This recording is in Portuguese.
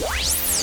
Música